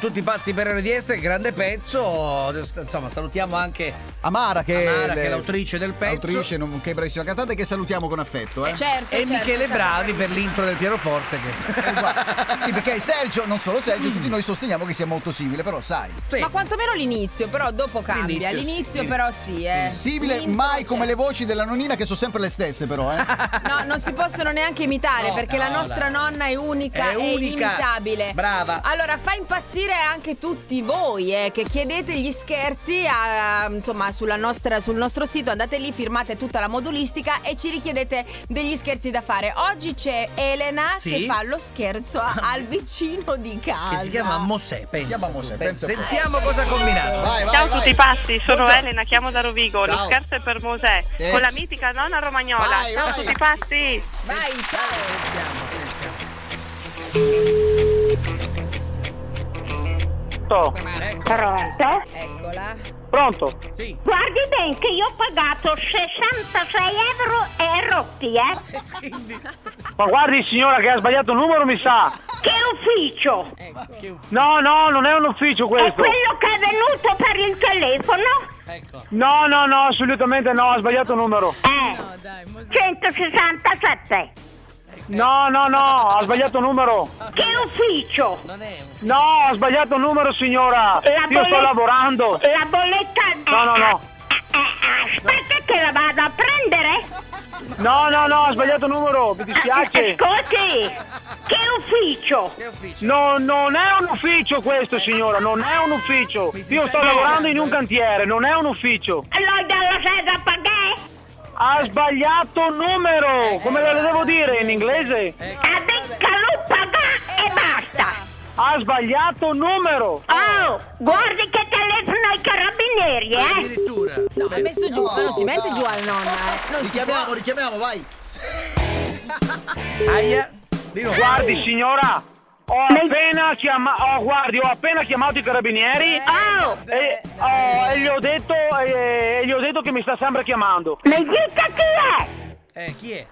Tutti pazzi per RDS, grande pezzo. Insomma, salutiamo anche Amara che, Amara, che è le- l'autrice del pezzo. Autrice, nonché bravissima cantante che salutiamo con affetto, eh. Certo, E certo, Michele certo. Bravi per l'intro del pianoforte. Che... Eh, sì, perché Sergio, non solo Sergio, tutti noi sosteniamo che sia molto simile, però sai. Sì. Ma quantomeno l'inizio, però dopo cambia. L'inizio, L'inizio, sì. però sì, eh. Simile L'intro, mai come cioè, le voci della nonnina che sono sempre le stesse, però, eh. No, non si possono neanche imitare No, perché la no, nostra dai. nonna è unica È e unica. inimitabile. Brava. Allora, fa impazzire anche tutti voi eh, che chiedete gli scherzi a- insomma, sulla nostra- sul nostro sito. Andate lì, firmate tutta la modulistica e ci richiedete degli scherzi da fare. Oggi c'è Elena Sì. che fa lo scherzo al vicino di casa. Che si chiama Mosè, pensa. chiama Mosè, pensa. Sentiamo cosa ha combinato. Vai, vai, Ciao a tutti pazzi, sono Forza. Elena, chiamo da Rovigo. Ciao. Lo scherzo è per Mosè, Eh. con la mitica nonna romagnola. Vai, Ciao a tutti pazzi! Vai, ciao. Sentiamo, sentiamo. Ecco. Pronto? Eccola. Pronto? Sì. Guardi bene che io ho pagato 66 euro e rotti, eh? Ma guardi signora che ha sbagliato il numero mi sa! Che ufficio? Ecco. che No, no, non è un ufficio È questo! quello che è venuto per il telefono? ecco. No, no, no, assolutamente no, ha sbagliato il numero! Eh, No, dai, Mosè. 167. No, no, no, ha sbagliato il numero! Che ufficio? Non è un... No, ha sbagliato il numero signora! La Io sto lavorando! La bolletta... No, no, no! Eh, eh, aspetta che la vado a prendere. No, no, no, ha sbagliato il numero, mi Eh, dispiace! Ascolti, che ufficio? Che ufficio? No, non è un ufficio questo signora, non è un ufficio! Io sto lavorando in un cantiere, non è un ufficio! L'ho dalla sede a pagare? Ha sbagliato numero! Come le devo dire in inglese? Ha detto lo paga e basta. Ha sbagliato numero! Oh, guardi che telefono ai carabinieri, eh? Addirittura. No, ha messo giù, No, ma non si mette dai. giù alla nonna, eh. Non Richiamiamo, può. richiamiamo, vai. Aia. Di nuovo. Guardi signora, ho appena chiamato, oh, guardi, ho appena chiamato i carabinieri Oh, e, oh, e gli ho detto, e gli ho detto che mi sta sempre chiamando. mi dica chi è? Eh, chi è?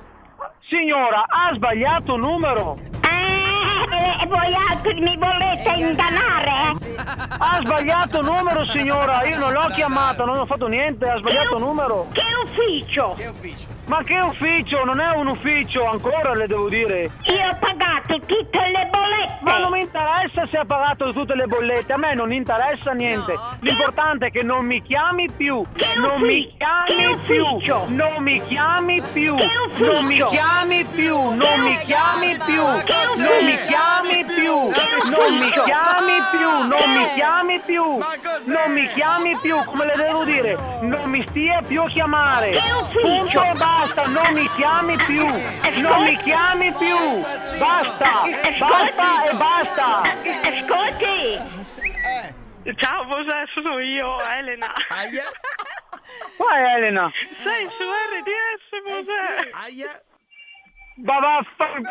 Signora, ha sbagliato il numero! Eh, e voi altri mi volete ingannare, Eh, sì. eh? Ha sbagliato il numero signora, io non l'ho chiamata, non ho fatto niente, ha sbagliato il numero! Che ufficio? Che ufficio? Ma che ufficio? Non è un ufficio, ancora le devo dire! Io ho pagato tutte le bollette. Ma non mi interessa se ha pagato tutte le bollette, a me non interessa niente. No. L'importante è che non mi chiami più. Che Non mi chiami Che più. ufficio? Non mi chiami più. Che ufficio? Non mi chiami più. Non mi chiami più. Non mi chiami più. Non mi chiami più. Non mi Eh. chiami più. Non mi chiami più. Come le devo dire? Non mi stia più a chiamare. Punto e basta. Non mi chiami più. Non mi chiami più. Basta. Basta e basta. Ascolti, Eh, Ciao, Mosè, sono io, Elena. Aia. Qua è Elena. Sei su RDS, Mosè. Aia. Va vaffanculo.